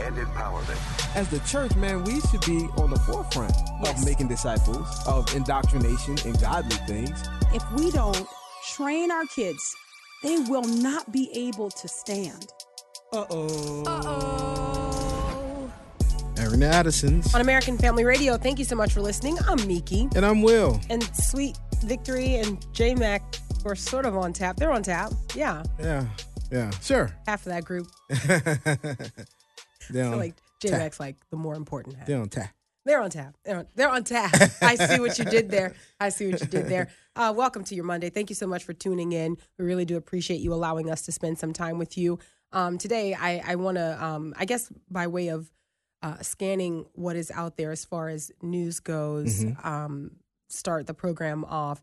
and empowerment. As the church, man, we should be on the forefront Yes. of making disciples, of indoctrination and godly things. If we don't train our kids, they will not be able to stand. Uh-oh. Uh oh. Erin Addison's. On American Family Radio, thank you so much for listening. I'm Miki. And I'm Will. And Sweet Victory and J Mac were sort of on tap. They're on tap. Yeah. Yeah. Yeah. Sure. Half of that group. They're on, feel like J Mac's like the more important half. they're on tap. They're on tap. They're on, they're on tap. I see what you did there. I see what you did there. Uh, welcome to your Monday. Thank you so much for tuning in. We really do appreciate you allowing us to spend some time with you. Um, today, I, I want to, um, I guess, by way of uh, scanning what is out there as far as news goes, um, start the program off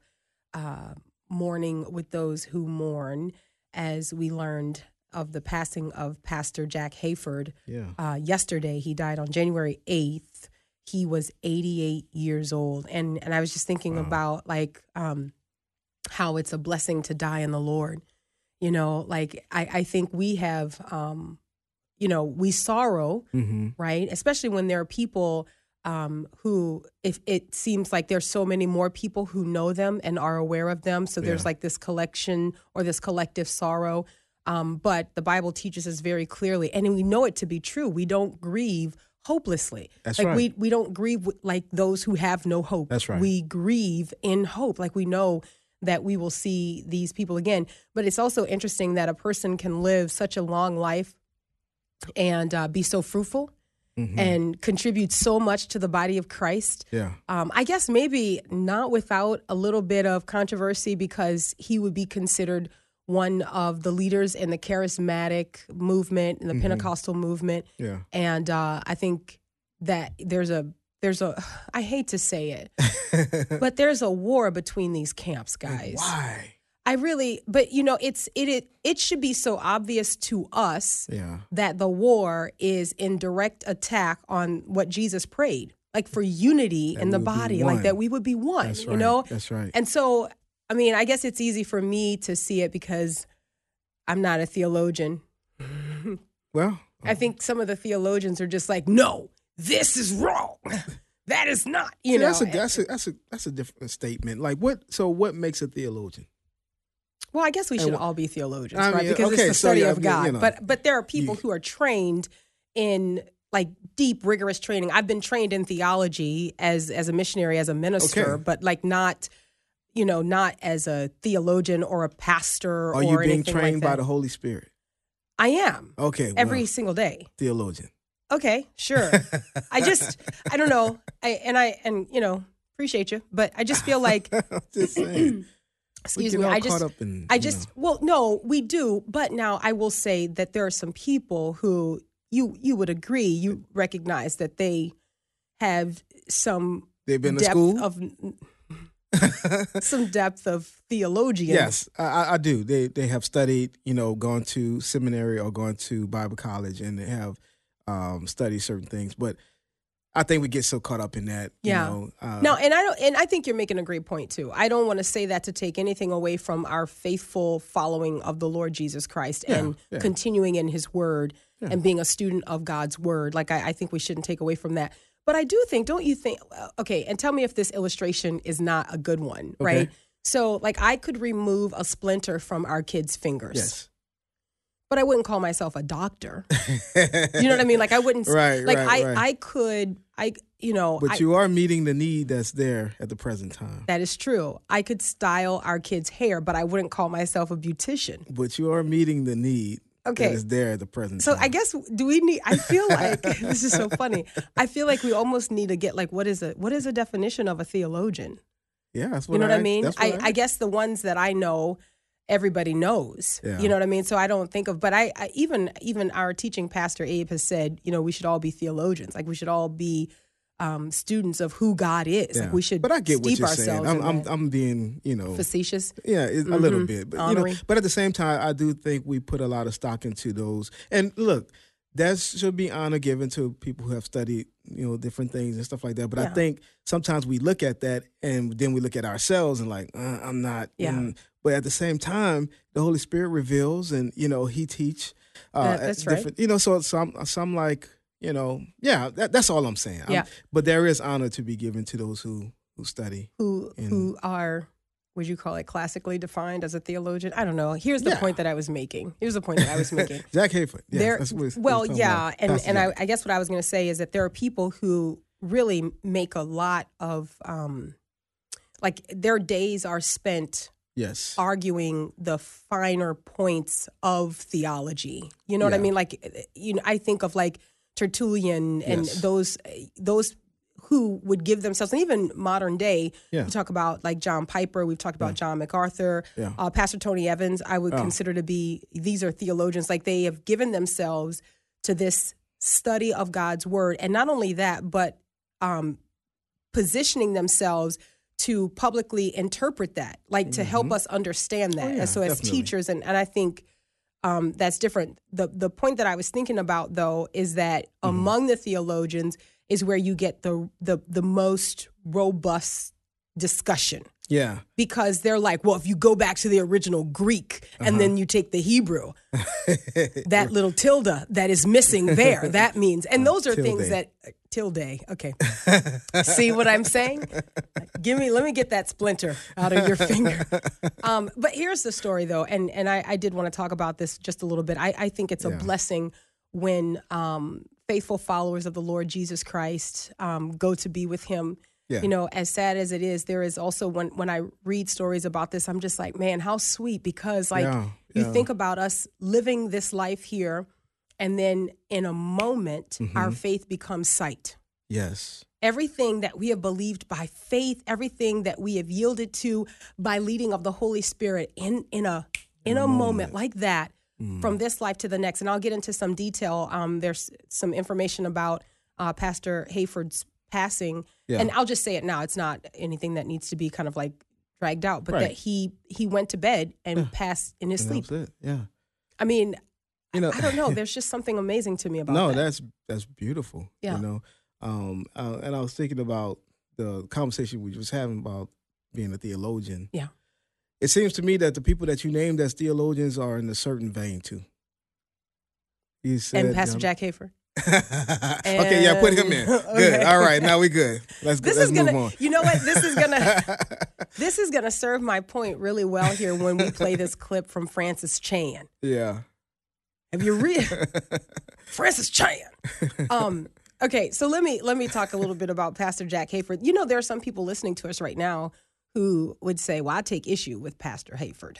uh, mourning with those who mourn, as we learned of the passing of Pastor Jack Hayford Yeah. uh, yesterday. He died on January 8th. He was 88 years old. And, and I was just thinking about like um, how it's a blessing to die in the Lord. You know, like I, I think we have, um, you know, we sorrow, Mm-hmm. right? Especially when there are people um, who, if it seems like there's so many more people who know them and are aware of them. So there's Yeah. like this collection or this collective sorrow. Um, but the Bible teaches us very clearly, and we know it to be true. We don't grieve hopelessly. That's like right. we we don't grieve like those who have no hope. That's right. We grieve in hope. Like we know that we will see these people again. But it's also interesting that a person can live such a long life and uh, be so fruitful Mm-hmm. and contribute so much to the body of Christ. Yeah. Um, I guess maybe not without a little bit of controversy because he would be considered one of the leaders in the charismatic movement and the Pentecostal movement. Yeah. And uh, I think that there's a there's a I hate to say it, but there's a war between these camps, guys. Why? I really, but you know, it's it it it should be so obvious to us Yeah. that the war is in direct attack on what Jesus prayed, like for unity in the body, like that we would be one, That's you right. know? That's right. And so, I mean, I guess it's easy for me to see it because I'm not a theologian. Well, I think some of the theologians are just like, no, this is wrong. That is not, you see, know. that's a that's a that's a that's a different statement. Like what? So what makes a theologian? Well, I guess we should wh- all be theologians, I right? mean, Because okay, it's the so study yeah, of you God. know, but but there are people you- who are trained in like deep, rigorous training. I've been trained in theology as as a missionary, as a minister, Okay. but like not, you know, not as a theologian or a pastor Are or you being anything like trained by the Holy Spirit? I am Okay. every well, single day. theologian. Okay, sure. I just I don't know. I and I and you know appreciate you, but I just feel like just saying. excuse me. I just in. I just know. well, no, we do, but now I will say that there are some people who you you would agree, you recognize that they have some they've been to school. of some depth of theologian. Yes, I- I, do. They they have studied, you know, gone to seminary or gone to Bible college, and they have um, studied certain things. But I think we get so caught up in that. You Yeah. know, uh, No, and I don't, and I think you're making a great point too. I don't want to say that to take anything away from our faithful following of the Lord Jesus Christ and yeah. continuing in His Word and being a student of God's Word. Like I, I think we shouldn't take away from that. But I do think, don't you think? Okay, and tell me if this illustration is not a good one, right? So, like, I could remove a splinter from our kids' fingers, yes, but I wouldn't call myself a doctor. you know what I mean? Like, I wouldn't. Right, Like, right, I, right. I could, I, you know, but I, you are meeting the need that's there at the present time. That is true. I could style our kids' hair, but I wouldn't call myself a beautician. But you are meeting the need Okay. is there at the present So time. I guess do we need I feel like this is so funny. I feel like we almost need to get like what is a what is a definition of a theologian? yeah, that's what You know what I mean? what I, I asked. guess the ones that I know everybody knows. Yeah. You know what I mean? So I don't think of but I, I even even our teaching pastor Abe has said, you know, we should all be theologians. Like we should all be um, students of who God is. Yeah. Like we should but I get what steep you're saying. ourselves I'm, I'm. I'm being, you know, facetious. Yeah, it, a little bit, but you know, but at the same time, I do think we put a lot of stock into those. And look, that should be honor given to people who have studied, you know, different things and stuff like that. But I think sometimes we look at that and then we look at ourselves and like, uh, I'm not. Yeah. mm. But at the same time, the Holy Spirit reveals, and you know, He teach. Uh, Yeah, at that's right. You know, so some some like you know, yeah, that, that's all I'm saying. I'm- Yeah. but there is honor to be given to those who who study. who who are would you call it classically defined as a theologian? I don't know. Here's the Yeah. point that I was making. Here's the point that I was making. Jack Hayford. Yes, there, that's what well, yeah, about. and Pastor and I, I guess what I was going to say is that there are people who really make a lot of, um, like their days are spent yes. arguing the finer points of theology. You know what I mean? Like, you know, I think of like Tertullian and Yes. those those who would give themselves, and even modern day. Yeah. We talk about like John Piper. We've talked about John MacArthur. Yeah. Uh, Pastor Tony Evans. I would Oh. consider to be these are theologians. Like they have given themselves to this study of God's word, and not only that, but um, positioning themselves to publicly interpret that, like to help us understand that. Mm-hmm. Oh, yeah, and so, as definitely. teachers, and, and I think um, that's different. The the point that I was thinking about though is that Mm-hmm. among the theologians is where you get the the the most robust discussion Yeah. because they're like, well, if you go back to the original Greek and Uh-huh. then you take the Hebrew, that little tilde that is missing there, that means, and those are things that tilde. Okay, see what I'm saying? Give me, let me get that splinter out of your finger. Um, but here's the story, though, and and I, I did want to talk about this just a little bit. I, I think it's a Yeah. blessing when um, faithful followers of the Lord Jesus Christ um, go to be with Him Yeah. you know as sad as it is there is also when when i read stories about this i'm just like man how sweet because like Yeah, you think about us living this life here and then in a moment Mm-hmm. our faith becomes sight Yes. everything that we have believed by faith everything that we have yielded to by leading of the holy spirit in in a in a moment like that Mm. from this life to the next and i'll get into some detail um, there's some information about uh, pastor hayford's passing Yeah. and i'll just say it now it's not anything that needs to be kind of like dragged out but Right. that he he went to bed and passed in his And sleep That's it. Yeah. i mean You know, i don't know there's just something amazing to me about no, that that's that's beautiful. Yeah. You know, um, uh, and I was thinking about the conversation we was having about being a theologian. Yeah. It seems to me that the people that you named as theologians are in a certain vein too. You said, and pastor um, jack hayford okay, yeah, put him in. Good. Okay. All right, now we good. Let's go. this Let's is gonna on. you know what this is gonna this is gonna serve my point really well here when we play this clip from francis chan yeah. Have you read francis chan. Um okay so let me let me talk a little bit about pastor jack hayford. You know there are some people listening to us right now who would say well i take issue with pastor hayford.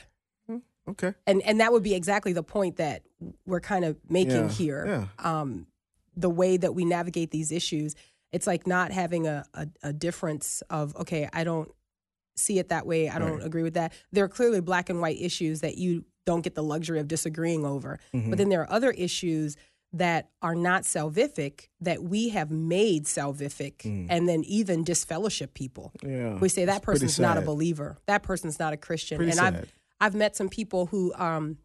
Okay. and and that would be exactly the point that we're kind of making Yeah, here. um the way that we navigate these issues it's like not having a, a, a difference of okay i don't see it that way i don't Right. agree with that there are clearly black and white issues that you don't get the luxury of disagreeing over Mm-hmm. but then there are other issues that are not salvific that we have made salvific and then even disfellowship people Mm. Yeah. we say that person's not a believer that person's not a christian Pretty and sad. i've i've met some people who um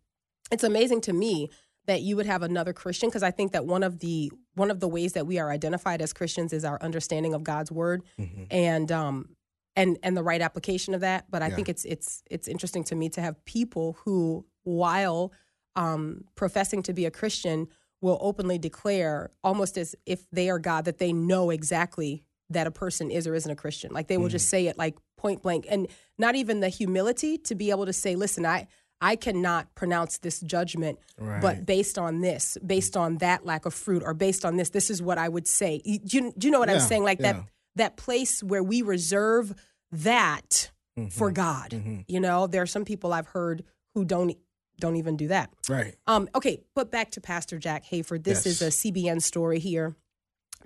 it's amazing to me that you would have another christian because i think that one of the one of the ways that we are identified as christians is our understanding of god's word Mm-hmm. and um and and the right application of that but i Yeah. think it's it's it's interesting to me to have people who while um professing to be a christian will openly declare almost as if they are god that they know exactly that a person is or isn't a christian like they will just Mm. say it like point blank and not even the humility to be able to say listen i i cannot pronounce this judgment but based on this based on that lack of fruit or based on this this is what i would say do you, do you know what i'm saying like yeah. that that place where we reserve that for Mm-hmm. god you know there are some people i've heard who don't don't even do that Right. um, okay, but back to Pastor Jack Hayford. This is a CBN story here.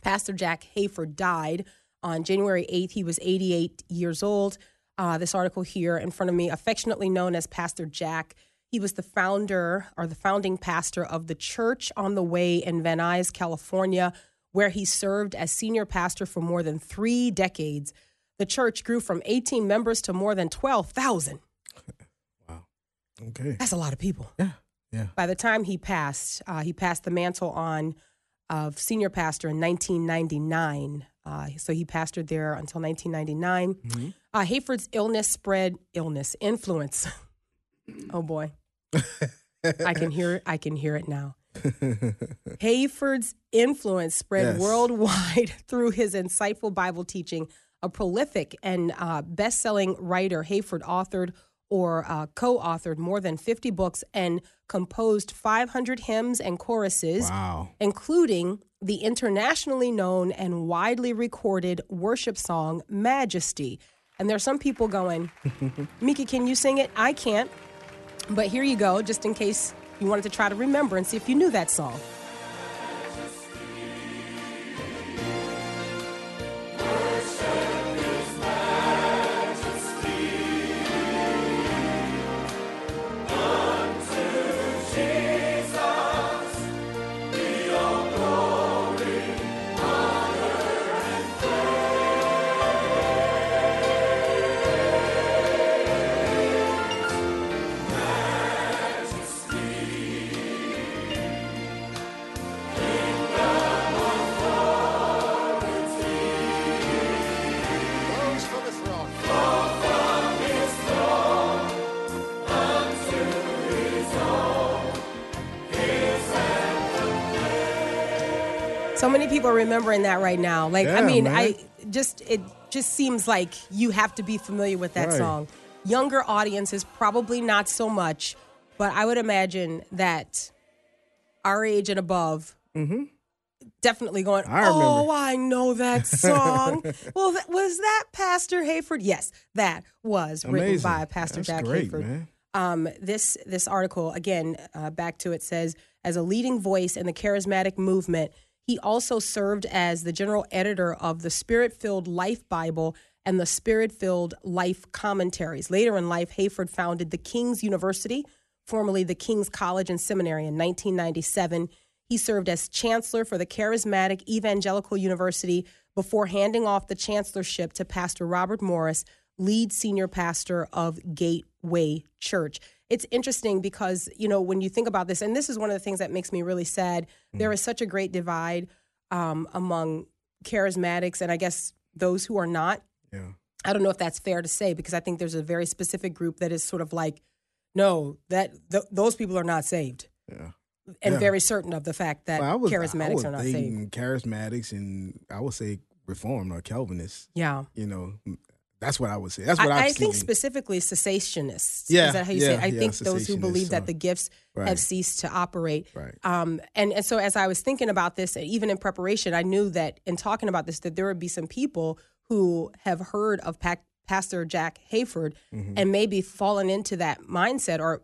Pastor Jack Hayford died on January 8th. He was 88 years old. Uh, this article here in front of me, affectionately known as Pastor Jack. He was the founder or the founding pastor of the church on the way in Van Nuys, California, where he served as senior pastor for more than three decades. The church grew from 18 members to more than 12,000. Wow. Okay. That's a lot of people. Yeah. Yeah. By the time he passed, uh, he passed the mantle on of senior pastor in 1999. Uh, so he pastored there until 1999. Uh, Hayford's illness spread illness influence. oh boy, I can hear I can hear it now. Hayford's influence spread Yes. worldwide through his insightful Bible teaching. A prolific and uh, best-selling writer, Hayford authored or uh, co-authored more than 50 books and composed 500 hymns and choruses Wow. including the internationally known and widely recorded worship song Majesty. And there's some people going, Mika, can you sing it? I can't. But here you go, just in case you wanted to try to remember and see if you knew that song. Remembering that right now. Like, I mean, man. I just it just seems like you have to be familiar with that Right. song. Younger audiences probably not so much, but I would imagine that our age and above definitely going, Mm-hmm. I "Oh, I know that song." well, that, was that Pastor Hayford? Yes, that was written by Pastor That's Jack great, Hayford. man. Um, this this article again, uh, back to it says, as a leading voice in the charismatic movement, he also served as the general editor of the Spirit Filled Life Bible and the Spirit Filled Life Commentaries. Later in life, Hayford founded the King's University, formerly the King's College and Seminary, in 1997. He served as chancellor for the Charismatic Evangelical University before handing off the chancellorship to Pastor Robert Morris, lead senior pastor of Gateway Church. It's interesting because, you know, when you think about this, and this is one of the things that makes me really sad, there is such a great divide um, among charismatics and I guess those who are not. Yeah. I don't know if that's fair to say because I think there's a very specific group that is sort of like, no, that th- those people are not saved, Yeah. and Yeah. very certain of the fact that Well, was, I charismatics was are not saved. charismatics and I would say reformed or Calvinists. Yeah, You know, that's what I would say. That's what I, I, think specifically cessationists. Yeah, is that how you yeah, say? It? I yeah, think those who believe that uh, the gifts have ceased to operate. Right. Um, and, and so as I was thinking about this, even in preparation, I knew that in talking about this, that there would be some people who have heard of Pac- Pastor Jack Hayford Mm-hmm. and maybe fallen into that mindset, or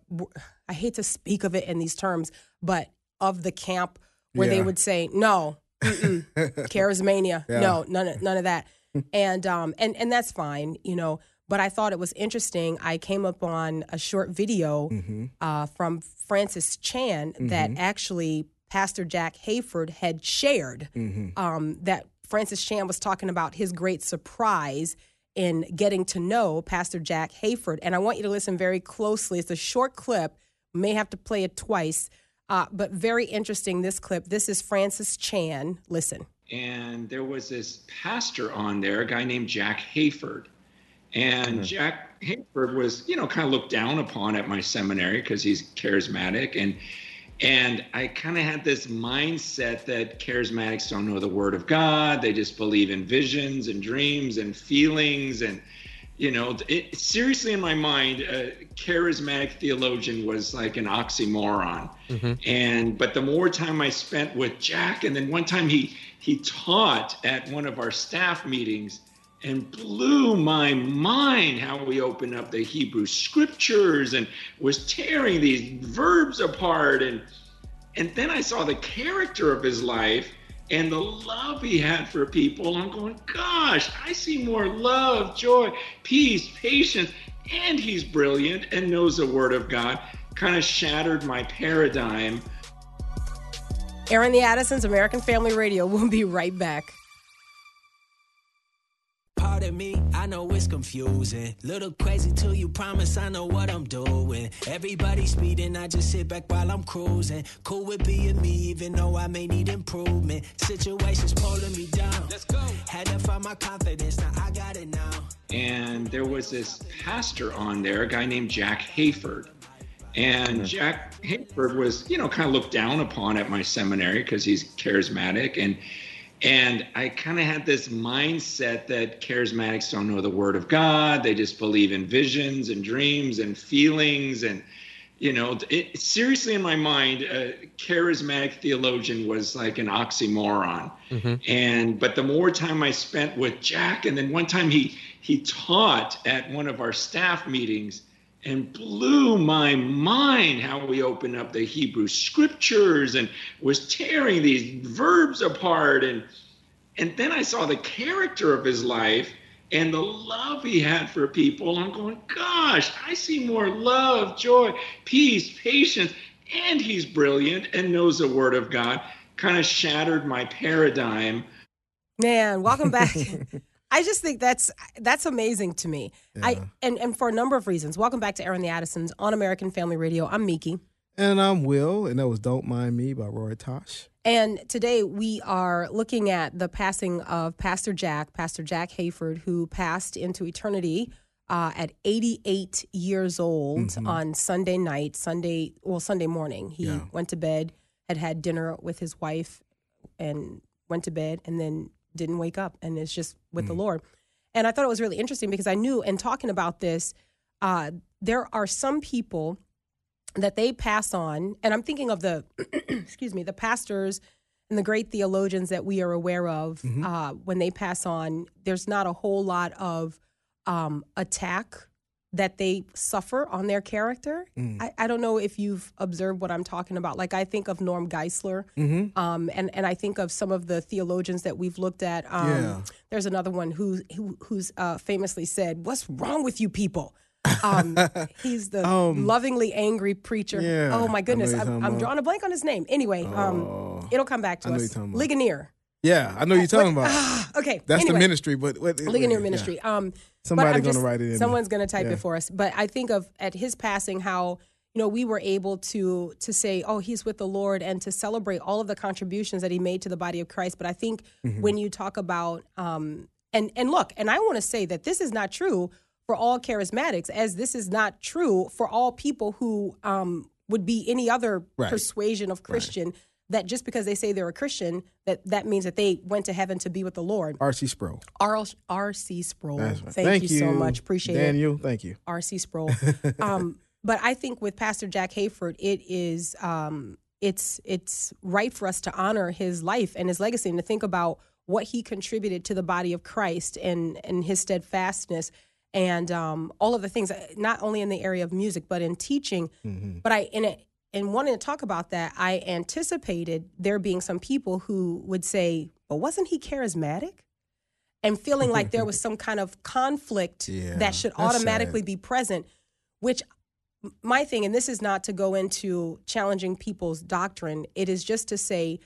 I hate to speak of it in these terms, but of the camp where they would say, no, charismania, Yeah. no, none of, none of that. And um and and that's fine, you know. But I thought it was interesting. I came up on a short video Mm-hmm. uh, from Francis Chan that actually Pastor Jack Hayford had shared. Mm-hmm. Um, that Francis Chan was talking about his great surprise in getting to know Pastor Jack Hayford. And I want you to listen very closely. It's a short clip. May have to play it twice, uh, but very interesting. This clip. This is Francis Chan. Listen. And there was this pastor on there, a guy named Jack Hayford. And hmm. Jack Hayford was, you know, kind of looked down upon at my seminary because he's charismatic. And and I kind of had this mindset that charismatics don't know the word of God. They just believe in visions and dreams and feelings. And, you know, it, seriously in my mind, a charismatic theologian was like an oxymoron. Mm-hmm. And but the more time I spent with Jack, and then one time he he taught at one of our staff meetings and blew my mind how we opened up the Hebrew scriptures and was tearing these verbs apart and and then I saw the character of his life and the love he had for people. I'm going, gosh, I see more love, joy, peace, patience, and he's brilliant and knows the word of God. Kind of shattered my paradigm Airing the Addisons, American Family Radio. We'll be right back. Pardon me, I know it's confusing. Little crazy till you promise I know what I'm doing. Everybody speeding, I just sit back while I'm cruising. Cool with being me, even though I may need improvement. Situations pulling me down. Let's go. Had to find my confidence, now I got it now. And there was this pastor on there, a guy named Jack Hayford. And Jack Hayford was, you know, kind of looked down upon at my seminary because he's charismatic. And and I kind of had this mindset that charismatics don't know the word of God. They just believe in visions and dreams and feelings. And, you know, it, seriously, in my mind, a charismatic theologian was like an oxymoron. Mm-hmm. And, but the more time I spent with Jack, and then one time he, he taught at one of our staff meetings and blew my mind how we opened up the Hebrew scriptures and was tearing these verbs apart and and then I saw the character of his life and the love he had for people. I'm going, gosh, I see more love, joy, peace, patience, and he's brilliant and knows the word of God. Kind of shattered my paradigm. Man, welcome back. I just think that's that's amazing to me. I and and for a number of reasons. Welcome back to Airing the Addisons on American Family Radio. I'm Miki. And I'm Will, and that was Don't Mind Me by Roy Tosh. And today we are looking at the passing of Pastor Jack, Pastor Jack Hayford, who passed into eternity uh, at 88 years old on Sunday night, Sunday, well, Sunday morning. He Yeah. went to bed, had had dinner with his wife, and went to bed, and then didn't wake up and is just with the Lord. And I thought it was really interesting because I knew, in talking about this, uh, there are some people that they pass on, and I'm thinking of the, excuse me, the pastors and the great theologians that we are aware of. Uh, when they pass on, there's not a whole lot of um, attack that they suffer on their character. I, I don't know if you've observed what I'm talking about. Like I think of Norm Geisler, um, and and I think of some of the theologians that we've looked at. Um, Yeah. There's another one who, who who's uh, famously said, "What's wrong with you people?" Um, he's the lovingly angry preacher. yeah, oh my goodness, I'm, I'm drawing a blank on his name. Anyway, um, it'll come back to us. Ligonier. Yeah, I know you're talking about. Okay, That's anyway. the ministry, but what? Ligonier yeah. Ministry. Um, but Somebody I'm gonna just- write it in there. Someone's going to type Yeah. it for us. But I think of at his passing how you know we were able to to say, oh, he's with the Lord, and to celebrate all of the contributions that he made to the body of Christ. But I think Mm-hmm. when you talk about um, and and look, and I want to say that this is not true for all charismatics, as this is not true for all people who um, would be any other Right. persuasion of Christian. That just because they say they're a Christian, that that means that they went to heaven to be with the Lord. R.C. Sproul. R.C. Sproul. Right. Thank, you, so much. Appreciate it. Daniel. Thank you. R.C. Sproul. um, but I think with Pastor Jack Hayford, it is um, it's it's right for us to honor his life and his legacy and to think about what he contributed to the body of Christ and and his steadfastness and um, all of the things, uh, not only in the area of music but in teaching. But I in it. And wanting to talk about that, I anticipated there being some people who would say, "But wasn't he charismatic?" and feeling like there was some kind of conflict Yeah, that should automatically sad. be present which my thing and this is not to go into challenging people's doctrine it is just to say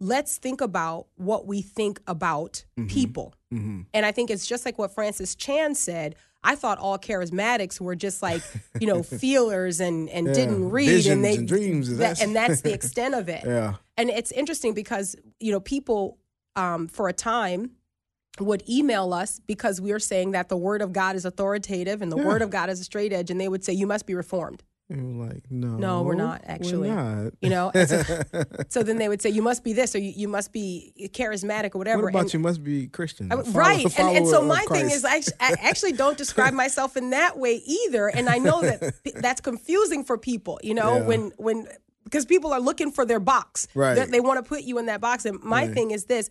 let's think about what we think about Mm-hmm. people and i think it's just like what francis chan said i thought all charismatics were just like you know feelers and and Yeah, didn't read visions and they and dreams, and that- that's- and that's the extent of it Yeah. and it's interesting because you know people um, for a time would email us because we are saying that the word of God is authoritative and the word of God is a straight edge, and they would say you must be reformed. And we're like, no, No, we're not actually. We're not. You know, so, so then they would say you must be this or you, you must be charismatic or whatever. What about and, you? Must be Christian, I- follow- right, and, and so my thing is, I, I actually don't describe myself in that way either, and I know that that's confusing for people. You know, Yeah. when when because people are looking for their box, Right. They, they want to put you in that box. And my thing is this: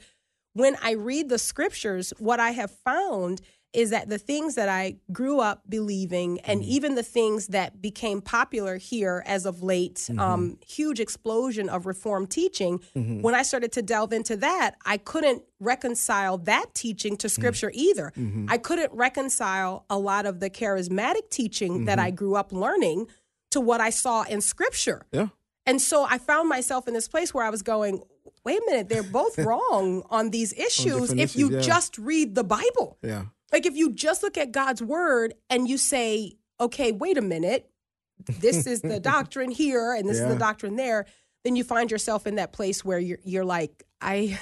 when I read the scriptures, what I have found is that the things that I grew up believing, and Mm-hmm. even the things that became popular here as of late, Mm-hmm. um, huge explosion of reform teaching. Mm-hmm. When I started to delve into that, I couldn't reconcile that teaching to scripture either. Mm-hmm. I couldn't reconcile a lot of the charismatic teaching that Mm-hmm. I grew up learning to what I saw in scripture. yeah. And so I found myself in this place where I was going, wait a minute, they're both wrong on these issues different if you yeah. just read the Bible. Yeah. Like if you just look at God's word and you say, okay, wait a minute, this is the doctrine here and this is the doctrine there, then you find yourself in that place where you're you're like, I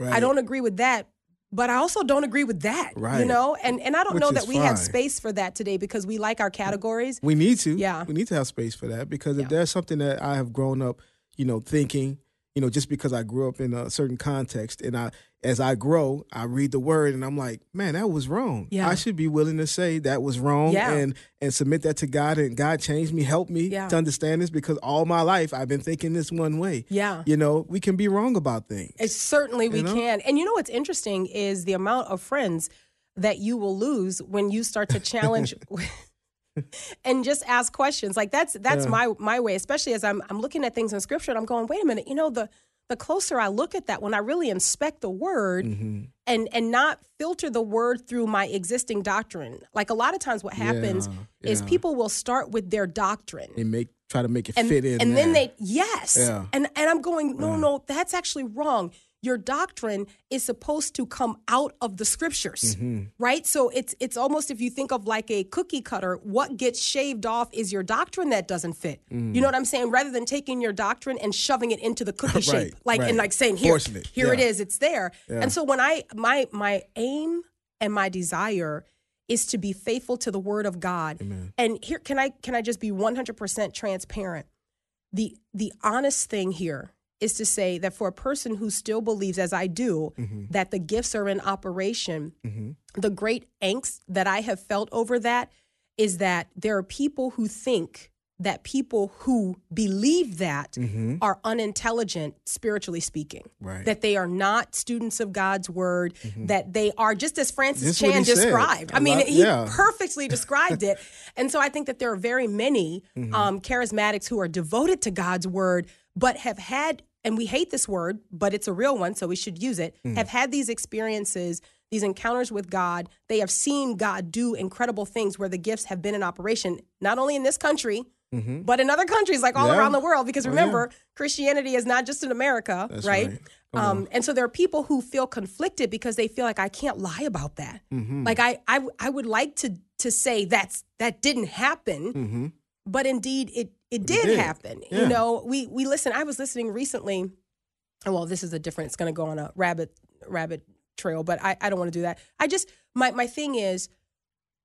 I don't agree with that, but I also don't agree with that. Right. You know? And and I don't Which know that we have space for that today because we like our categories. We need to. Yeah. We need to have space for that because Yeah. if there's something that I have grown up, you know, thinking, you know, just because I grew up in a certain context and I as I grow, I read the word and I'm like, man, that was wrong. Yeah. I should be willing to say that was wrong Yeah. and and submit that to God and God changed me, help me Yeah. to understand this because all my life I've been thinking this one way. Yeah. You know, we can be wrong about things. It's certainly we know? can. And you know what's interesting is the amount of friends that you will lose when you start to challenge and just ask questions. Like that's that's Yeah. my my way, especially as I'm I'm looking at things in scripture and I'm going, wait a minute, you know, the the closer I look at that, when I really inspect the word Mm-hmm. and and not filter the word through my existing doctrine. Like a lot of times what happens Yeah, is yeah. people will start with their doctrine and make try to make it and, fit in. and then they yes Yeah. and and i'm going no no that's actually wrong your doctrine is supposed to come out of the scriptures Mm-hmm. right? So it's it's almost if you think of like a cookie cutter what gets shaved off is your doctrine that doesn't fit. Mm. you know what i'm saying? Rather than taking your doctrine and shoving it into the cookie Right, shape like and like saying here Forcing it, here it yeah. is it's there. And so when i my my aim and my desire is to be faithful to the word of god. And here can i can i just be 100% transparent? The the honest thing here is to say that for a person who still believes as I do that the gifts are in operation the great angst that I have felt over that is that there are people who think that people who believe that are unintelligent spiritually speaking Right. that they are not students of God's word that they are just as Francis what Chan described I mean lot- he yeah. perfectly described it. And so I think that there are very many Mm-hmm. um, charismatics who are devoted to God's word, but have had, and we hate this word, but it's a real one, so we should use it, Mm. have had these experiences, these encounters with God. They have seen God do incredible things where the gifts have been in operation, not only in this country. But in other countries, like all Mm-hmm. Yeah. around the world, because Oh, remember, Christianity is not just in America, That's right? right. Um, and so there are people who feel conflicted because they feel like I can't lie about that. Mm-hmm. Like I, I, I would like to to say that's that didn't happen, but indeed it it did, Mm-hmm. did. happen. Yeah. You know, we we listen. I was listening recently. Well, this is a different. It's going to go on a rabbit rabbit trail, but I, I don't want to do that. I just my my thing is,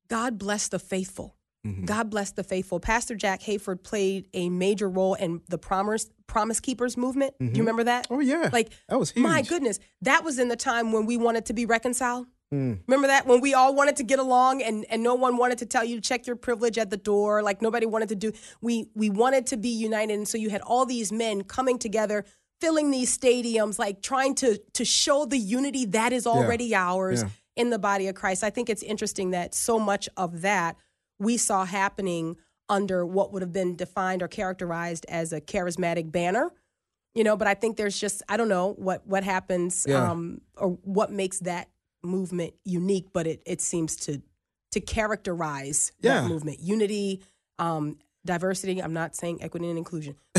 God bless the faithful. Mm-hmm. God bless the faithful. Pastor Jack Hayford played a major role in the Promise Promise Keepers movement. Do you remember that? Oh yeah. Like that was My goodness, that was in the time when we wanted to be reconciled. Mm. Remember that when we all wanted to get along and and no one wanted to tell you to check your privilege at the door, like nobody wanted to do. We we wanted to be united, and so you had all these men coming together, filling these stadiums, like trying to to show the unity that is already ours Yeah. in the body of Christ. I think it's interesting that so much of that we saw happening under what would have been defined or characterized as a charismatic banner you know but i think there's just i don't know what what happens Yeah. um or what makes that movement unique but it it seems to to characterize Yeah. that movement unity um diversity i'm not saying equity and inclusion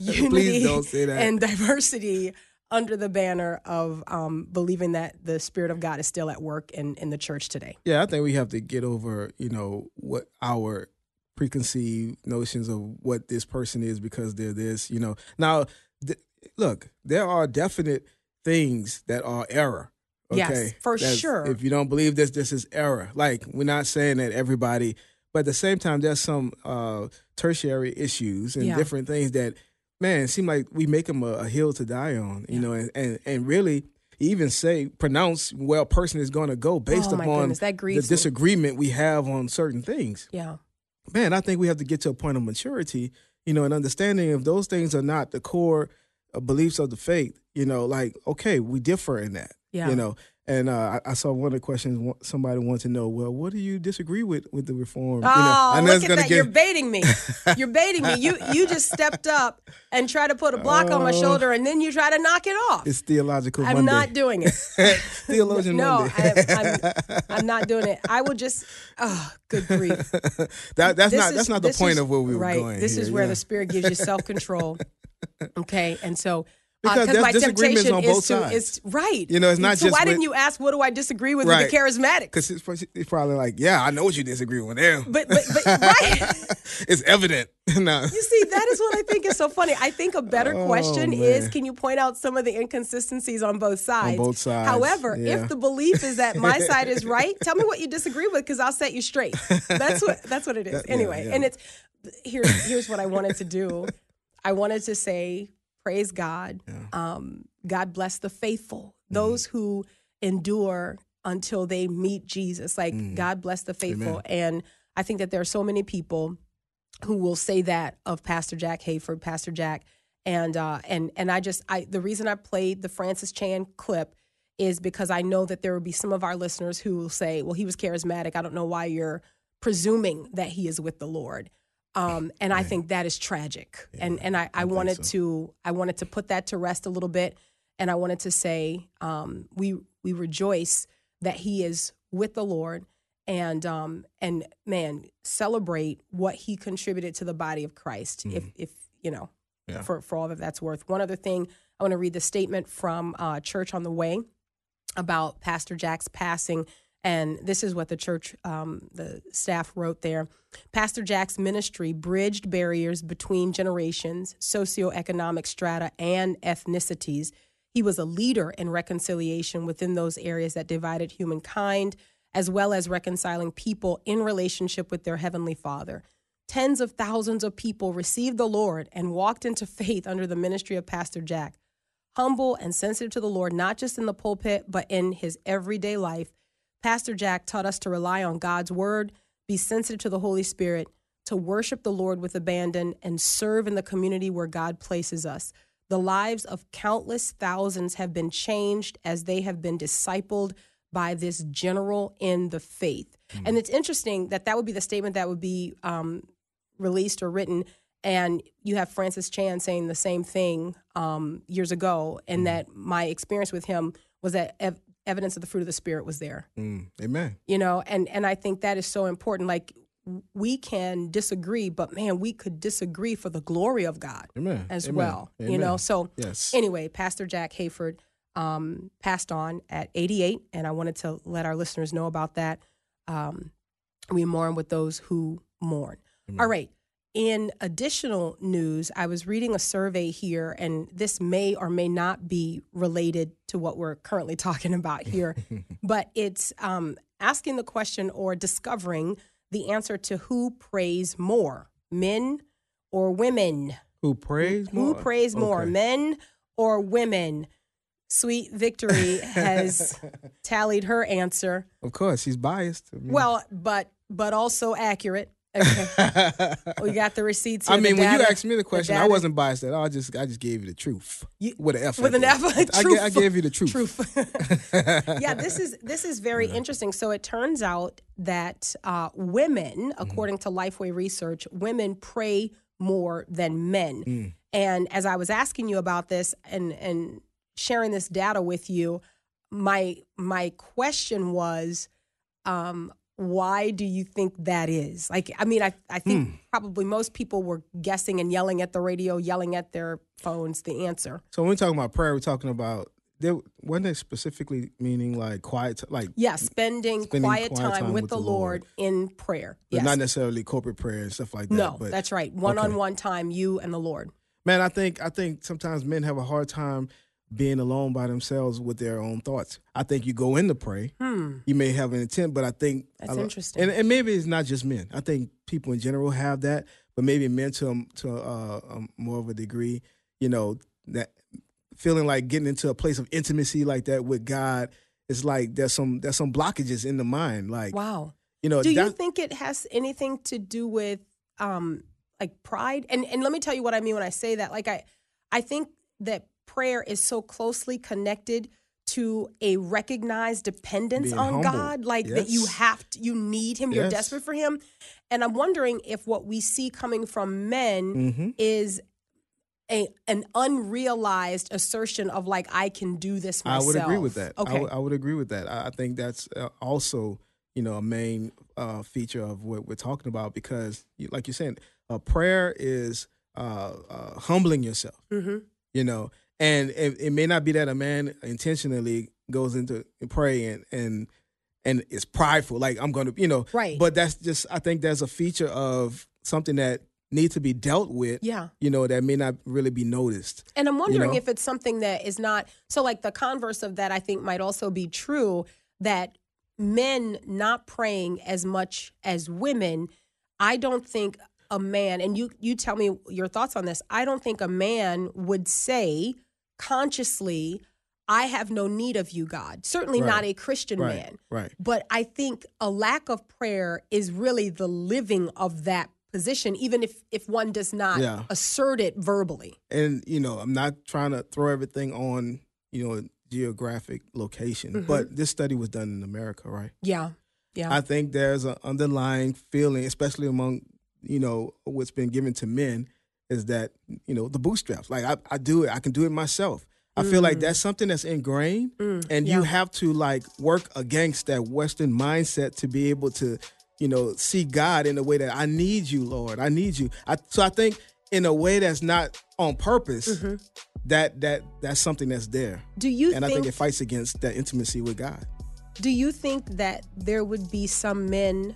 unity Please don't say that. and diversity under the banner of um, believing that the spirit of god is still at work in in the church today Yeah, I think we have to get over, you know, what our preconceived notions of what this person is because they're this, you know. Now, th- look, there are definite things that are error. Okay? Yes, for That's- sure. If you don't believe this, this is error. Like, we're not saying that everybody, but at the same time, there's some uh, tertiary issues and Yeah. different things that, man, seem like we make them a, a hill to die on, you know, and, and, and really even say, pronounce where a person is going to go based Oh, upon goodness, the grieves me. disagreement we have on certain things. yeah Man, I think we have to get to a point of maturity, you know, and understanding if those things are not the core uh, beliefs of the faith, you know, like, okay, we differ in that, Yeah. you know. And uh, I, I saw one of the questions somebody wanted to know, well, what do you disagree with with the reform? Oh, you know, I know look it's at that! get- You're baiting me. You're baiting me. You you just stepped up and tried to put a block on my Oh. shoulder, and then you try to knock it off. It's theological I'm Monday. not doing it. Theologian no, Monday. I, I'm, I'm not doing it. I will just. Oh, good grief! that, that's This not is- that's not the point is- of where we were right. going. This here, is where yeah. the Spirit gives you self control. okay, and so, Because my disagreements temptation on both is to sides. is right. You know, it's not so just why with- didn't you ask what do I disagree with Right. with the charismatic. Because it's, probably- it's probably like, yeah, I know what you disagree with them. But but but right. it's evident. no. You see, that is what I think is so funny. I think a better Oh, question man. is can you point out some of the inconsistencies on both sides? both sides, However, yeah. if the belief is that my side is right, tell me what you disagree with because I'll set you straight. That's what that's what it is. That- yeah, anyway, yeah. and it's here's here's what I wanted to do. I wanted to say, praise God. Um, God bless the faithful, Mm-hmm. those who endure until they meet Jesus. Like Mm. God bless the faithful. And I think that there are so many people who will say that of Pastor Jack Hayford, Pastor Jack, and uh, and and I just I the reason I played the Francis Chan clip is because I know that there will be some of our listeners who will say, "Well, he was charismatic. I don't know why you're presuming that he is with the Lord." Um, and I think that is tragic. and and I, I wanted to I wanted to put that to rest a little bit, and I wanted to say um, we we rejoice that he is with the Lord and um and man celebrate what he contributed to the body of Christ if if you know Yeah. for for all that that's worth. One other thing I want to read the statement from uh, Church on the Way about Pastor Jack's passing and this is what the church um, the staff wrote there Pastor Jack's ministry bridged barriers between generations socioeconomic strata and ethnicities he was a leader in reconciliation within those areas that divided humankind as well as reconciling people in relationship with their Heavenly Father. Tens of thousands of people received the Lord and walked into faith under the ministry of Pastor Jack. Humble and sensitive to the Lord, not just in the pulpit, but in his everyday life, Pastor Jack taught us to rely on God's word, be sensitive to the Holy Spirit, to worship the Lord with abandon, and serve in the community where God places us. The lives of countless thousands have been changed as they have been discipled by this general in the faith. And it's interesting that that would be the statement that would be um, released or written. And you have Francis Chan saying the same thing um, years ago, and that my experience with him was that evidence of the fruit of the Spirit was there Mm, amen. you know and and i think that is so important like we can disagree but man we could disagree for the glory of god Amen. as Amen. well you know so Yes. anyway pastor jack hayford um, passed on at 88 and i wanted to let our listeners know about that um, we mourn with those who mourn all right in additional news, I was reading a survey here, and this may or may not be related to what we're currently talking about here, but it's um, asking the question or discovering the answer to who prays more, men or women? Who prays more? Who prays more, Okay. men or women? Sweet Victory has tallied her answer. Of course, he's biased. I mean- Well, but but also accurate. Okay. we got the receipts. I the mean, when you asked me the question, I wasn't biased at all. I just, I just gave you the truth You- with an F. with an the F. end. I, I gave you the truth. Truth. yeah, this is this is very interesting. So it turns out that uh, women, Mm-hmm. according to Lifeway research, women pray more than men. Mm. And as I was asking you about this and and sharing this data with you, my my question was, um, why do you think that is? Like, I mean, I I think Hmm. probably most people were guessing and yelling at the radio, yelling at their phones. The answer. So when we're talking about prayer, we're talking about there wasn't it specifically meaning like quiet, like Yeah, spending, Spending quiet, quiet time, with the Lord, in prayer. but Yes. not necessarily corporate prayer and stuff like that. no, but that's right. One on one time, you and the Lord. man, I think I think sometimes men have a hard time being alone by themselves with their own thoughts. I think you go in to pray. You may have an intent, but I think Hmm. That's lo- interesting. And, and maybe it's not just men. I think people in general have that, but maybe men to to uh, um, more of a degree. You know that feeling like getting into a place of intimacy like that with God. It's like there's some there's some blockages in the mind. Like Wow. you know, Do you think it has anything to do with um like pride? And and let me tell you what I mean when I say that. Like I I think that prayer is so closely connected to a recognized dependence Being on humble. God, like that you have to, you need Him, you're desperate for Him. And I'm wondering if what we see coming from men Mhm. is a an unrealized assertion of like I can do this myself. I would agree with that. Okay. I would- agree with that. I I think that's uh, also, you know, a main uh, feature of what we're talking about because, you- like you're saying, a prayer is uh, uh, humbling yourself. hmm You know, and it, it may not be that a man intentionally goes into pray and and and is prideful, like I'm going to, you know, Right. But that's just, I think there's a feature of something that needs to be dealt with. Yeah. you know, that may not really be noticed. And I'm wondering know? if it's something that is not so like the converse of that I think might also be true that men not praying as much as women, I don't think a man and you you tell me your thoughts on this. I don't think a man would say consciously I have no need of you God. Certainly Right. not a Christian Right, man. right. But I think a lack of prayer is really the living of that position even if if one does not Yeah. assert it verbally. and you know i'm not trying to throw everything on you know geographic location Mm-hmm. but this study was done in america right Yeah. Yeah. i think there's an underlying feeling especially among you know what's been given to men is that you know the bootstraps. Like i, I do it. I can do it myself. I feel like mm. that's something that's ingrained mm, and you have to like work against that western mindset to be able to you know see god in a way that i need you lord. I need you. I, so i think in a way that's not on purpose mm-hmm. that that that's something that's there. Do you and i think, think it fights against that intimacy with god. Do you think that there would be some men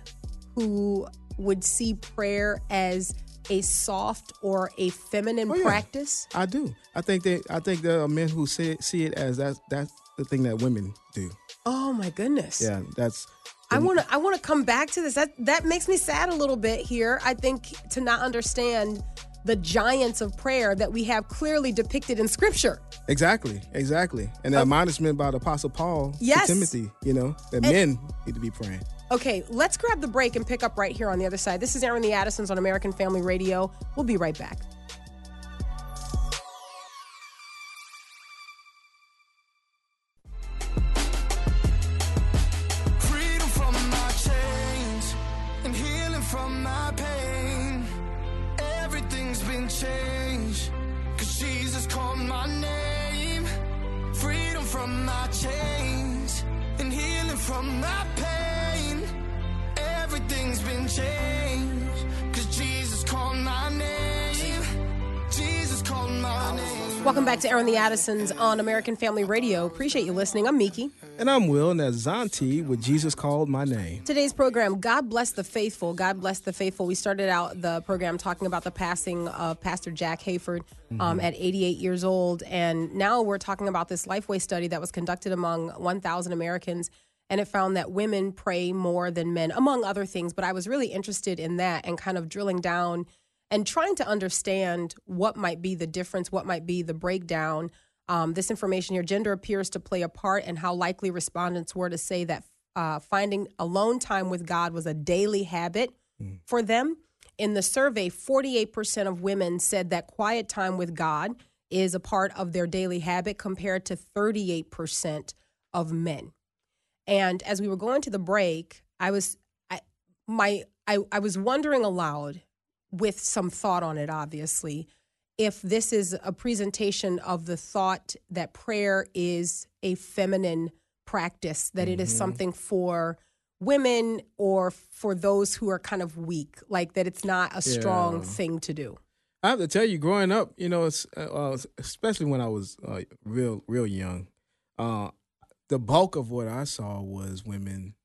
who would see prayer as a soft or a feminine Oh, yeah. practice? i do i think that i think there are men who see it, see it as that's that's the thing that women do Oh my goodness. yeah that's I want to I want to come back to this. That that makes me sad a little bit here. I think to not understand the giants of prayer that we have clearly depicted in scripture. Exactly, exactly. And the admonishment by the Apostle Paul Yes. to Timothy, you know, that men need to be praying. Okay, let's grab the break and pick up right here on the other side. This is Airing the Addisons on American Family Radio. We'll be right back. To Airing the Addisons on American Family Radio. Appreciate you listening. I'm Miki. And I'm Will, and that's Zanti with Jesus Called My Name. Today's program, God Bless the Faithful. God Bless the Faithful. We started out the program talking about the passing of Pastor Jack Hayford um, at 88 years old. And now we're talking about this Lifeway study that was conducted among 1,000 Americans. And it found that women pray more than men, among other things. But I was really interested in that and kind of drilling down and trying to understand what might be the difference, what might be the breakdown. Um, this information here gender appears to play a part, and how likely respondents were to say that uh, finding alone time with God was a daily habit for them. In the survey, 48% of women said that quiet time with God is a part of their daily habit compared to 38% of men. And as we were going to the break, I was I my I, I was wondering aloud with some thought on it, obviously, if this is a presentation of the thought that prayer is a feminine practice, that it is something for women or for those who are kind of weak, like that it's not a strong Yeah. thing to do. I have to tell you, growing up, you know, it's, uh, especially when I was uh, real, real young, uh, the bulk of what I saw was women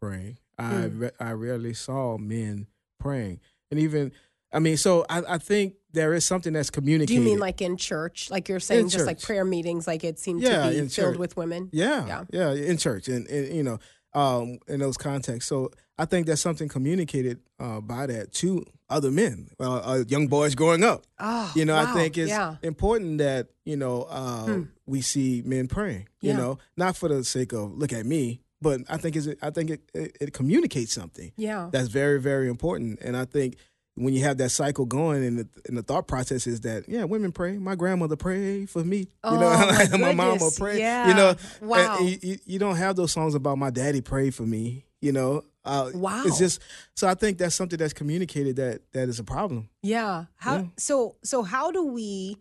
praying. I re- I rarely saw men praying, and even, I mean, so I, I think there is something that's communicated. Do you mean like in church? Like you're saying, In just like prayer meetings, like it seemed Yeah, to be filled church. with women? Yeah, Yeah. yeah, in church, and, and you know, um, in those contexts. So I think that's something communicated uh, by that to other men, uh, uh, young boys growing up. Oh, you know, I think it's yeah. important that you know uh, we see men praying. You Yeah. know, not for the sake of look at me, but I think is I think it, it, it communicates something Yeah. that's very very important. And I think when you have that cycle going, and the, and the thought process is that yeah, women pray. My grandmother prayed for me. Oh, you know, my my mama pray. Yeah. You know, Wow. and you, you, you don't have those songs about my daddy prayed for me. You know, uh, Wow. It's just so I think that's something that's communicated that that is a problem. Yeah. How Yeah. so so how do we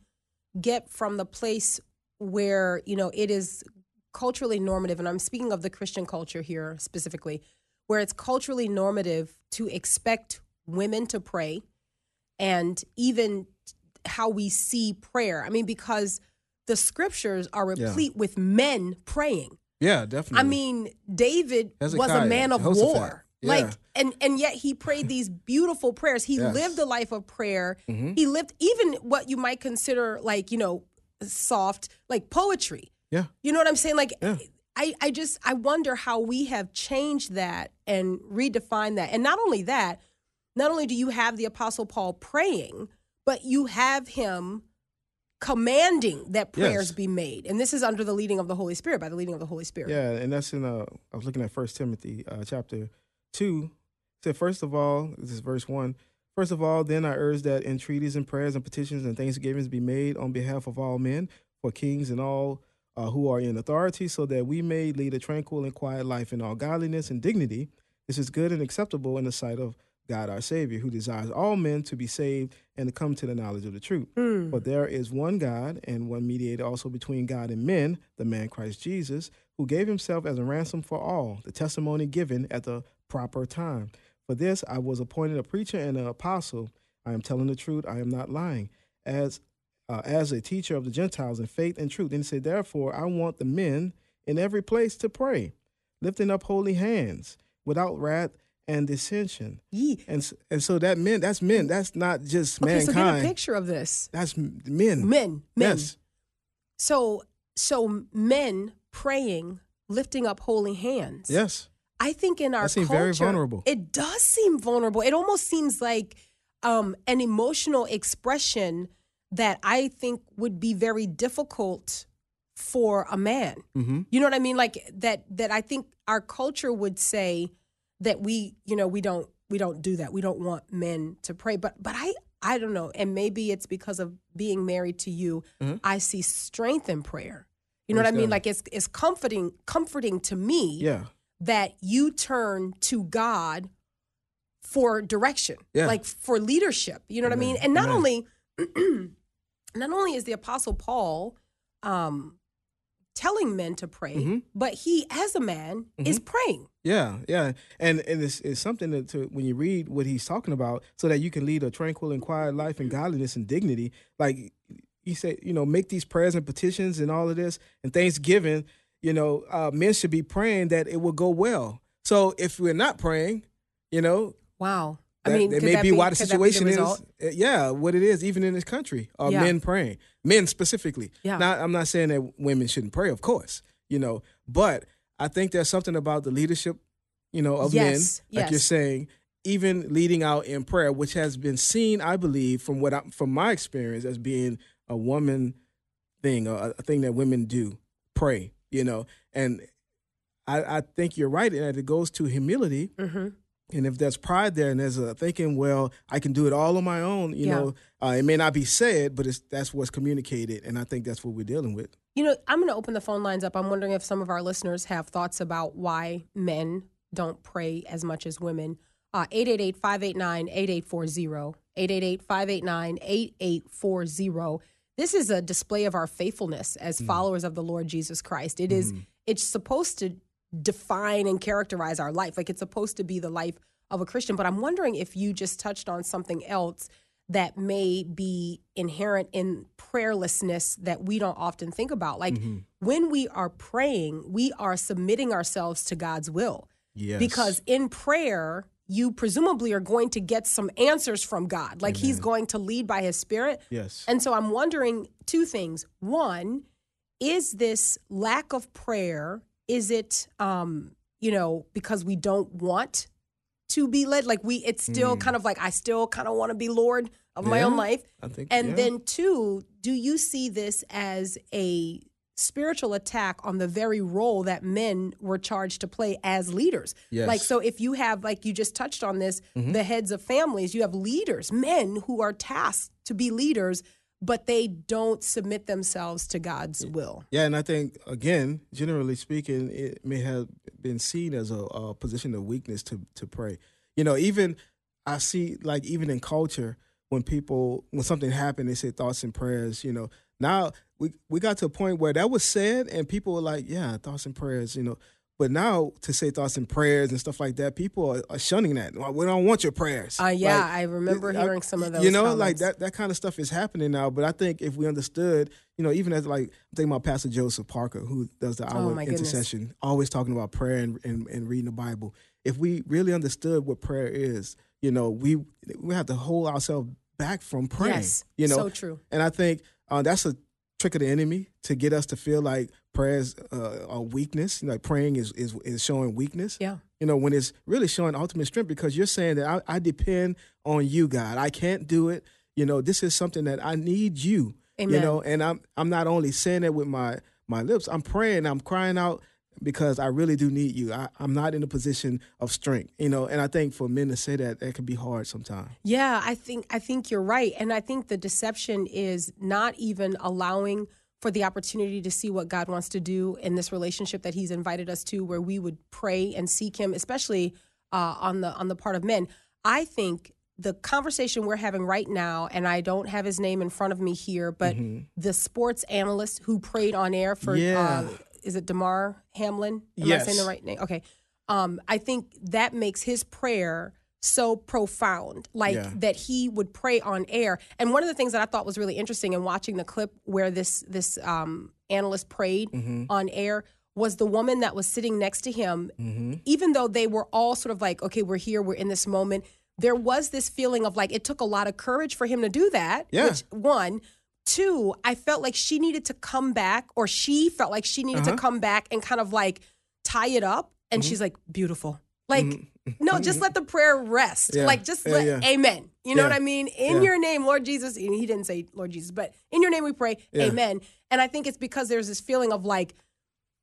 get from the place where, you know, it is culturally normative and I'm speaking of the Christian culture here specifically, where it's culturally normative to expect women to pray and even how we see prayer. I mean because the scriptures are replete with men praying. Yeah, definitely. I mean, David was a man of Jehoshaphat. war. Yeah. Like and and yet he prayed these beautiful prayers. He Yes. Mm-hmm. lived a life of prayer. He lived even what you might consider like, you know, soft, like poetry. yeah. You know what I'm saying? Like Yeah. I, I just I wonder how we have changed that and redefined that. And not only that, not only do you have the apostle Paul praying, but you have him commanding that prayers Yes. be made. And this is under the leading of the Holy Spirit, by the leading of the Holy Spirit. Yeah, and that's in uh I was looking at First Timothy uh, chapter two. It said first of all, this is verse one. First of all, then I urge that entreaties and prayers and petitions and thanksgivings be made on behalf of all men, for kings and all uh, who are in authority, so that we may lead a tranquil and quiet life in all godliness and dignity. This is good and acceptable in the sight of God our Savior, who desires all men to be saved and to come to the knowledge of the truth. but there is one God and one mediator also between God and men, the man Christ Jesus, who gave himself as a ransom for all, the testimony given at the proper time. For this I was appointed a preacher and an apostle. I am telling the truth, I am not lying. As uh, as a teacher of the Gentiles in faith and truth. And he said, Therefore, I want the men in every place to pray, lifting up holy hands without wrath and dissension. Yee. And and so that men, that's men. That's not just Okay, so get a picture of this. that's men. Men, men. Yes. So so men praying, lifting up holy hands. Yes. I think in our culture, very vulnerable. It does seem vulnerable. It almost seems like um, an emotional expression that I think would be very difficult for a man. Mm-hmm. You know what I mean? Like that. That I think our culture would say that we, you know, we don't we don't do that. We don't want men to pray. But but I I don't know. And maybe it's because of being married to you. I see strength in prayer. You know what I Mm-hmm. Mean? God. Like it's it's comforting comforting to me Yeah. that you turn to God for direction, Yeah. like for leadership. You know what I mean? And not Amen. only, not only is the Apostle Paul um, telling men to pray, Mhm. but he, as a man, is Mm-hmm. praying. Yeah, yeah, and and it's, it's something that to when you read what he's talking about, so that you can lead a tranquil and quiet life in godliness and dignity. Like he said, you know, make these prayers and petitions and all of this and Thanksgiving. You know, uh, men should be praying that it will go well. So if we're not praying, you know, Wow. that, I mean, it may that be why the be situation is. uh, Yeah, what it is, even in this country, are Yeah. men praying, men specifically. Yeah. Now, I'm not saying that women shouldn't pray, of course, you know, but I think there's something about the leadership, you know, of Yes, men, like you're saying, even leading out in prayer, which has been seen, I believe, from what I, from my experience, as being a woman thing, a, a thing that women do, pray, you know, and I, I think you're right, and that it goes to humility. Mm-hmm. And if there's pride there and there's a thinking, well, I can do it all on my own, you Yeah. know, uh, it may not be said, but it's that's what's communicated, and I think that's what we're dealing with. You know, I'm going to open the phone lines up. I'm wondering if some of our listeners have thoughts about why men don't pray as much as women. Uh, 888 589 8840. 888 589 8840. This is a display of our faithfulness as followers of the Lord Jesus Christ. It is- it's supposed to define and characterize our life. Like it's supposed to be the life of a Christian. But I'm wondering if you just touched on something else that may be inherent in prayerlessness that we don't often think about. Like when we are praying, we are submitting ourselves to God's will. Yes. Because in prayer, you presumably are going to get some answers from God. Like he's going to lead by his spirit. Yes. And so I'm wondering two things. One, is this lack of prayer, is it um, you know, because we don't want to be led? Like we it's still hmm. kind of like I still kind of want to be Lord of my own. Life. I think, And yeah. then two, do you see this as a spiritual attack on the very role that men were charged to play as leaders? Yes. Like so if you have like you just touched on this, mm-hmm. the heads of families, you have leaders, men who are tasked to be leaders, but they don't submit themselves to God's will. Yeah, and I think again, generally speaking, it may have been seen as a, a position of weakness to to pray. You know, even I see like even in culture when people when something happened, they say thoughts and prayers. You know, now we we got to a point where that was said, and people were like, "Yeah, thoughts and prayers." You know, but now to say thoughts and prayers and stuff like that, people are, are shunning that. Well, We don't want your prayers. Uh, yeah, Like, I remember I- hearing some of those. You know, like that that kind of stuff is happening now. But I think if we understood, you know, even as like I'm thinking about Pastor Joseph Parker, who does the Oh, hour of my goodness. intercession, always talking about prayer and, and, and reading the Bible. If we really understood what prayer is, you know, we we have to hold ourselves back from praying. Yes, you know, so true. And I think uh, that's a trick of the enemy to get us to feel like prayers uh, are weakness. Like praying is, is is showing weakness. Yeah. You know, when it's really showing ultimate strength because you're saying that I, I depend on you, God. I can't do it. You know, this is something that I need you. Amen. You know, and I'm I'm not only saying that with my my lips. I'm praying. I'm crying out because I really do need you. I, I'm not in a position of strength. You know, and I think for men to say that that can be hard sometimes. Yeah, I think I think you're right, and I think the deception is not even allowing for the opportunity to see what God wants to do in this relationship that He's invited us to, where we would pray and seek Him, especially uh, on the on the part of men. I think the conversation we're having right now, and I don't have his name in front of me here, but the sports analyst who prayed on air for Yeah. uh, is it Damar Hamlin? Am I Yes. saying the right name? Okay. Um, I think that makes his prayer so profound, like Yeah. that he would pray on air. And one of the things that I thought was really interesting in watching the clip where this this um, analyst prayed Mm-hmm. on air was the woman that was sitting next to him. Mm-hmm. Even though they were all sort of like, okay, we're here, we're in this moment. There was this feeling of like it took a lot of courage for him to do that. Yeah. Which one. Two, I felt like she needed to come back, or she felt like she needed Uh-huh. to come back and kind of like tie it up. And Mm-hmm. she's like, beautiful. Like, no, just let the prayer rest. Yeah. Like, just let, yeah. amen. You know what I mean? In your name, Lord Jesus. And he didn't say Lord Jesus, but in your name we pray, amen. And I think it's because there's this feeling of like,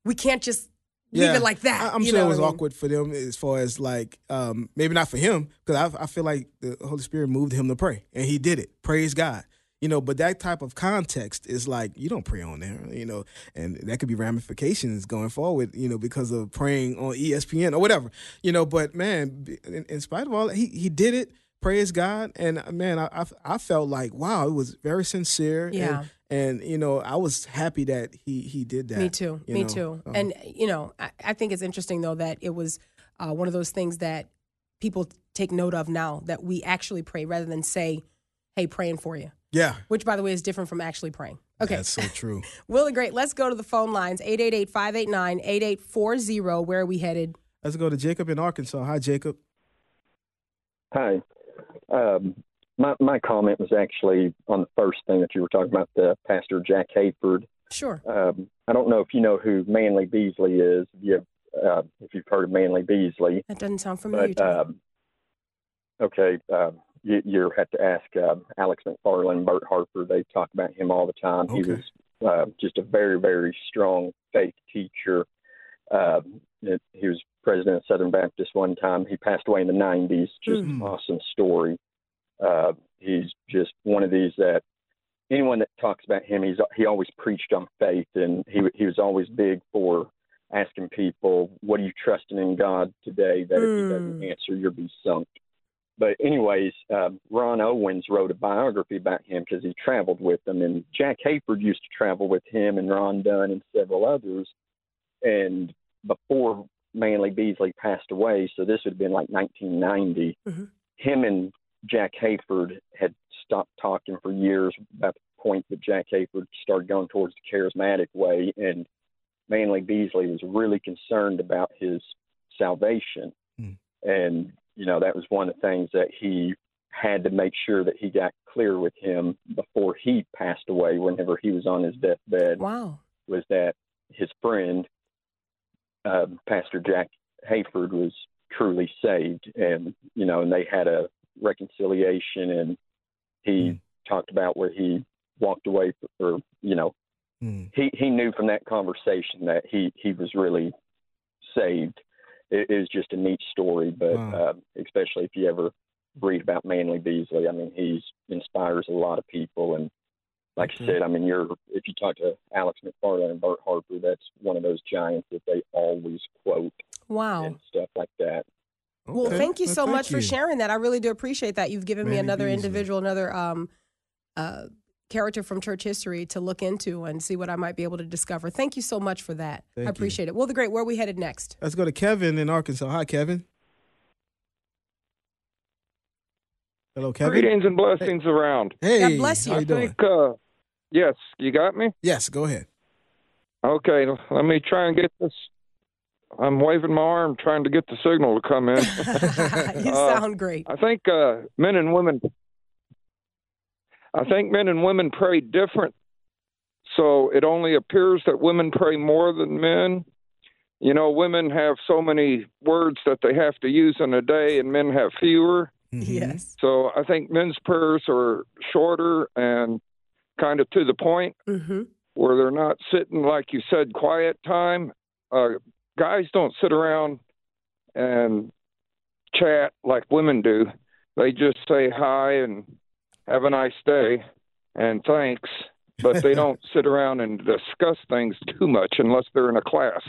we can't just leave it like that. I, am you sure know it was I mean? awkward for them as far as like um, maybe not for him because I, I feel like the Holy Spirit moved him to pray and he did it. Praise God. You know, but that type of context is like you don't pray on there, you know, and that could be ramifications going forward, you know, because of praying on ESPN or whatever, you know. But man, in, in spite of all, that, he he did it. Praise God, and uh, man, I, I I felt like wow, it was very sincere. Yeah. and, and you know, I was happy that he he did that. Me too. Me know. too. Um, and you know, I, I think it's interesting though that it was uh, one of those things that people take note of now that we actually pray rather than say, "Hey, praying for you," yeah, which by the way is different from actually praying. Okay, that's so true. Willie, great. Let's go to the phone lines 888-589-8840. Where are we headed? Let's go to Jacob in Arkansas. Hi, Jacob. Hi. Um, my my comment was actually on the first thing that you were talking about, the Pastor Jack Hayford. Sure. Um, I don't know if you know who Manly Beasley is. If, you, uh, if you've heard of Manly Beasley, That doesn't sound familiar but to me. um, okay, uh, you, you have to ask uh, Alex McFarland, Bert Harper. They talk about him all the time. He was uh, just a very very strong faith teacher. Um, it, he was president of Southern Baptist one time. He passed away in the 90s. Just Mm. awesome story. Uh, he's just one of these that anyone that talks about him, he's he always preached on faith, and he he was always big for asking people, "What are you trusting in God today? That if He doesn't Mm. answer, you'll be sunk." But anyways, um, Ron Owens wrote a biography about him because he traveled with them, and Jack Hayford used to travel with him and Ron Dunn and several others. And before Manly Beasley passed away, so this would have been like 1990. Mhm. Him and Jack Hayford had stopped talking for years about the point that Jack Hayford started going towards the charismatic way, and Manly Beasley was really concerned about his salvation. Hmm. And, you know, that was one of the things that he had to make sure that he got clear with him before he passed away, whenever he was on his deathbed Wow. was that his friend, uh, Pastor Jack Hayford, was truly saved, and you know, and they had a reconciliation, and he Mm. talked about where he walked away, or you know, Mm. he he knew from that conversation that he he was really saved. It, it just a neat story, but Wow. uh, especially if you ever read about Manly Beasley, I mean, he inspires a lot of people, and like Okay. I said, I mean, you're if you talk to Alex McFarland and Bert Harper, that's one of those giants that they always quote Wow. and stuff like that. Well, thank you Well, so thank much for sharing that. I really do appreciate that. You've given me another Beasley. individual, another um, uh, character from church history to look into and see what I might be able to discover. Thank you so much for that. Thank I you. appreciate it. Well, the great, where are we headed next? Let's go to Kevin in Arkansas. Hi, Kevin. Hello, Kevin. Greetings and blessings around. Hey, God bless you. How you I doing? think, uh, yes, you got me? Yes, go ahead. Okay, let me try and get this. I'm waving my arm trying to get the signal to come in. you Uh, sound great. I think uh, men and women. I think men and women pray different, so it only appears that women pray more than men. You know, women have so many words that they have to use in a day, and men have fewer. Mm-hmm. Yes. So I think men's prayers are shorter and kind of to the point, Mm-hmm. where they're not sitting like you said, quiet time. Uh, guys don't sit around and chat like women do. They just say hi and have a nice day and thanks, but they don't sit around and discuss things too much unless they're in a class.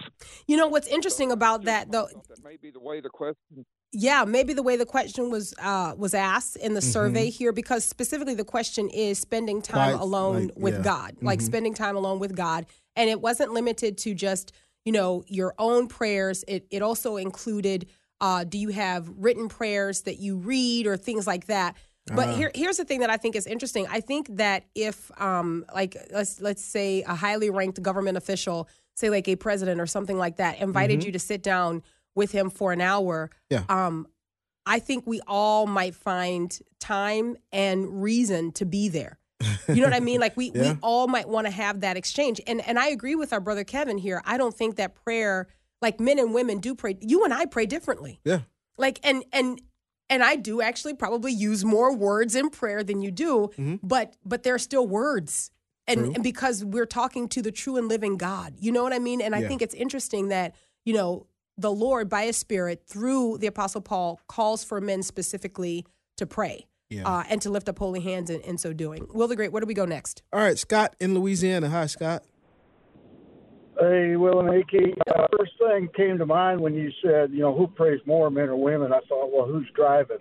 You know what's interesting about that, though? That may be the way the question. Yeah, maybe the way the question was uh, was asked in the survey here, because specifically the question is spending time Quiet, alone like, with yeah. God, like spending time alone with God, and it wasn't limited to just you know your own prayers. It it also included uh, do you have written prayers that you read or things like that. But Ah. here here's the thing that I think is interesting. I think that if um like let's let's say a highly ranked government official, say like a president or something like that, invited you to sit down with him for an hour Yeah. um, I think we all might find time and reason to be there. You know what I mean? Like we, Yeah. we all might want to have that exchange. And and I agree with our brother Kevin here. I don't think that prayer, like men and women do pray. You and I pray differently. Yeah. Like and and and I do actually probably use more words in prayer than you do, but but they're still words. And, Mm-hmm. And because we're talking to the true and living God. You know what I mean? And I think it's interesting that, you know, the Lord by his spirit through the apostle Paul calls for men specifically to pray. Yeah. Uh, and to lift up holy hands in, in so doing. Will the Great, where do we go next? All right, Scott in Louisiana. Hi, Scott. Hey, Will and Ike. Uh, first thing came to mind when you said, you know, who prays more, men or women? I thought, well, who's driving?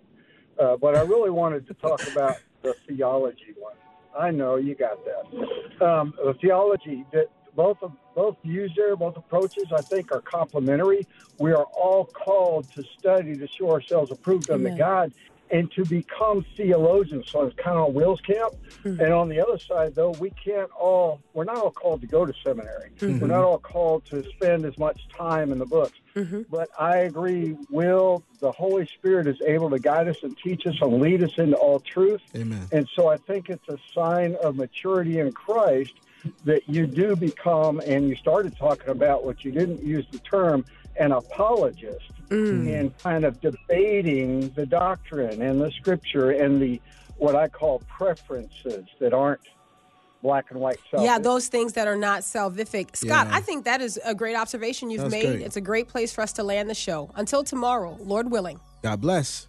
Uh, but I really wanted to talk about the theology one. I know you got that. Um, the theology that both of both views there, both approaches, I think, are complementary. We are all called to study to show ourselves approved unto Amen. God and to become theologians. So it's kind of on Will's camp. Hmm. And on the other side, though, we can't all, we're not all called to go to seminary. Hmm. We're not all called to spend as much time in the books. Mm-hmm. But I agree, Will, the Holy Spirit is able to guide us and teach us and lead us into all truth. Amen. And so I think it's a sign of maturity in Christ that you do become, and you started talking about what you didn't use the term, an apologist mm. in kind of debating the doctrine and the scripture and the what I call preferences that aren't black and white. Yeah, those things that are not salvific. Scott, Yeah. I think that is a great observation you've That's made. great. It's a great place for us to land the show. Until tomorrow, Lord willing. God bless.